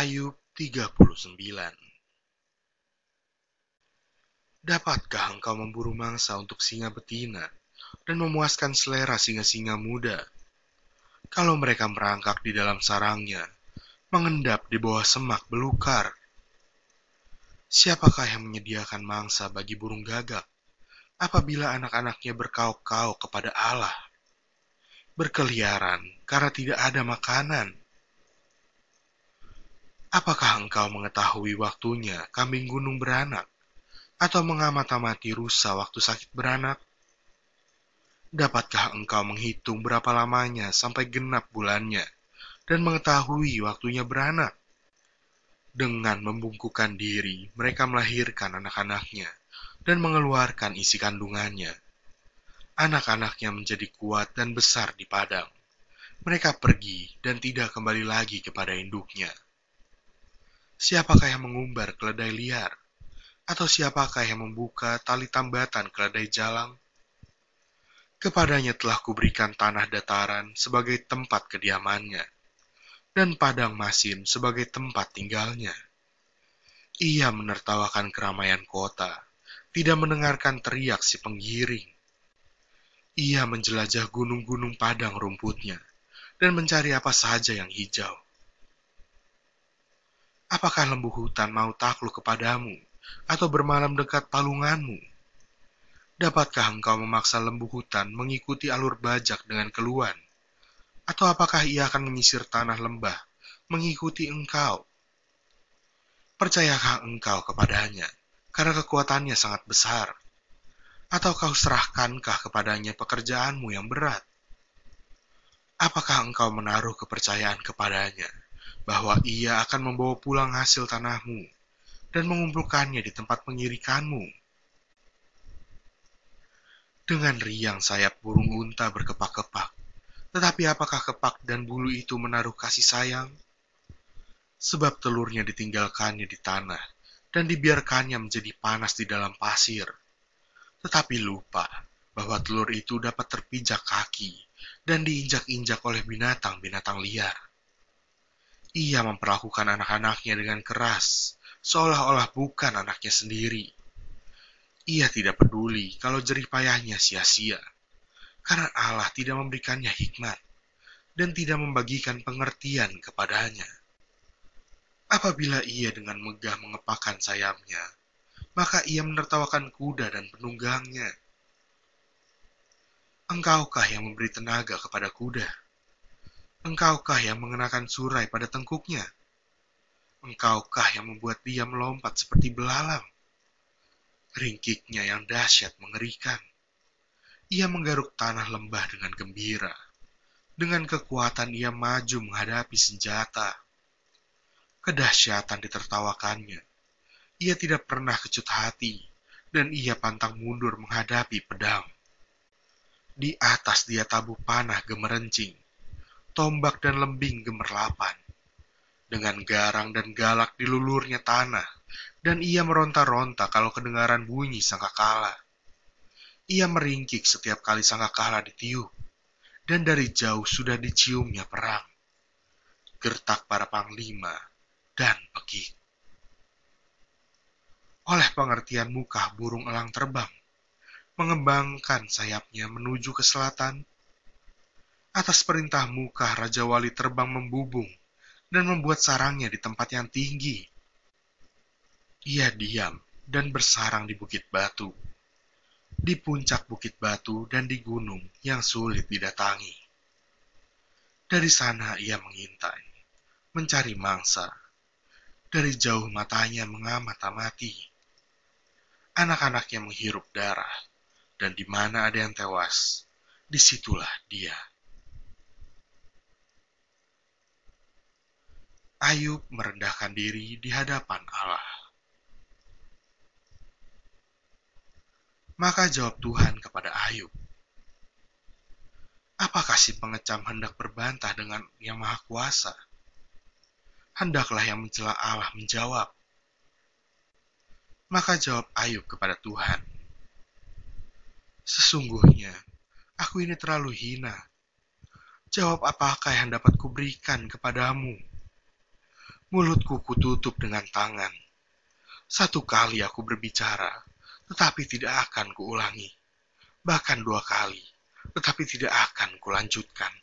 Ayub 39 Dapatkah engkau memburu mangsa untuk singa betina dan memuaskan selera singa-singa muda? Kalau mereka merangkak di dalam sarangnya, mengendap di bawah semak belukar. Siapakah yang menyediakan mangsa bagi burung gagak apabila anak-anaknya berkauk-kauk kepada Allah? Berkeliaran karena tidak ada makanan Apakah engkau mengetahui waktunya kambing gunung beranak, atau mengamati rusa waktu sakit beranak? Dapatkah engkau menghitung berapa lamanya sampai genap bulannya, dan mengetahui waktunya beranak? Dengan membungkukan diri, mereka melahirkan anak-anaknya dan mengeluarkan isi kandungannya. Anak-anaknya menjadi kuat dan besar di padang. Mereka pergi dan tidak kembali lagi kepada induknya. Siapakah yang mengumbar keledai liar? Atau siapakah yang membuka tali tambatan keledai jalang? Kepadanya telah kuberikan tanah dataran sebagai tempat kediamannya, dan padang masin sebagai tempat tinggalnya. Ia menertawakan keramaian kota, tidak mendengarkan teriak si penggiring. Ia menjelajah gunung-gunung padang rumputnya, dan mencari apa saja yang hijau Apakah lembu hutan mau takluk kepadamu, atau bermalam dekat palunganmu? Dapatkah engkau memaksa lembu hutan mengikuti alur bajak dengan keluhan? Atau apakah ia akan menyisir tanah lembah, mengikuti engkau? Percayakah engkau kepadanya, karena kekuatannya sangat besar? Atau kau serahkankah kepadanya pekerjaanmu yang berat? Apakah engkau menaruh kepercayaan kepadanya? Bahwa ia akan membawa pulang hasil tanahmu dan mengumpulkannya di tempat pengirikanmu. Dengan riang sayap burung unta berkepak-kepak, tetapi apakah kepak dan bulu itu menaruh kasih sayang? Sebab telurnya ditinggalkannya di tanah dan dibiarkannya menjadi panas di dalam pasir. Tetapi lupa bahwa telur itu dapat terpijak kaki dan diinjak-injak oleh binatang-binatang liar. Ia memperlakukan anak-anaknya dengan keras, seolah-olah bukan anaknya sendiri. Ia tidak peduli kalau jerih payahnya sia-sia, karena Allah tidak memberikannya hikmat dan tidak membagikan pengertian kepadanya. Apabila ia dengan megah mengepakkan sayapnya, maka ia menertawakan kuda dan penunggangnya. Engkaukah yang memberi tenaga kepada kuda? Engkaukah yang mengenakan surai pada tengkuknya? Engkaukah yang membuat dia melompat seperti belalang? Ringkiknya yang dahsyat mengerikan. Ia menggaruk tanah lembah dengan gembira. Dengan kekuatan ia maju menghadapi senjata. Kedahsyatan ditertawakannya. Ia tidak pernah kecut hati, dan ia pantang mundur menghadapi pedang. Di atas dia tabuh panah gemerencing, tombak dan lembing gemerlapan. Dengan garang dan galak dilulurnya tanah, dan ia meronta-ronta kalau kedengaran bunyi sangkakala. Ia meringkik setiap kali sangkakala ditiup, dan dari jauh sudah diciumnya perang. Gertak para panglima dan pekik. Oleh pengertian muka burung elang terbang, mengembangkan sayapnya menuju ke selatan, Atas perintah muka Raja Wali terbang membubung dan membuat sarangnya di tempat yang tinggi. Ia diam dan bersarang di bukit batu, di puncak bukit batu dan di gunung yang sulit didatangi. Dari sana ia mengintai, mencari mangsa. Dari jauh matanya mengamat-amati. Anak-anaknya menghirup darah, dan di mana ada yang tewas, di situlah dia. Ayub merendahkan diri di hadapan Allah. Maka jawab Tuhan kepada Ayub, Apakah si pengecam hendak berbantah dengan yang maha kuasa? Hendaklah yang mencela Allah menjawab. Maka jawab Ayub kepada Tuhan, Sesungguhnya, aku ini terlalu hina. Jawab apakah yang dapat kuberikan kepadamu? Mulutku kututup dengan tangan. Satu kali aku berbicara, tetapi tidak akan kuulangi. Bahkan dua kali, tetapi tidak akan kulanjutkan.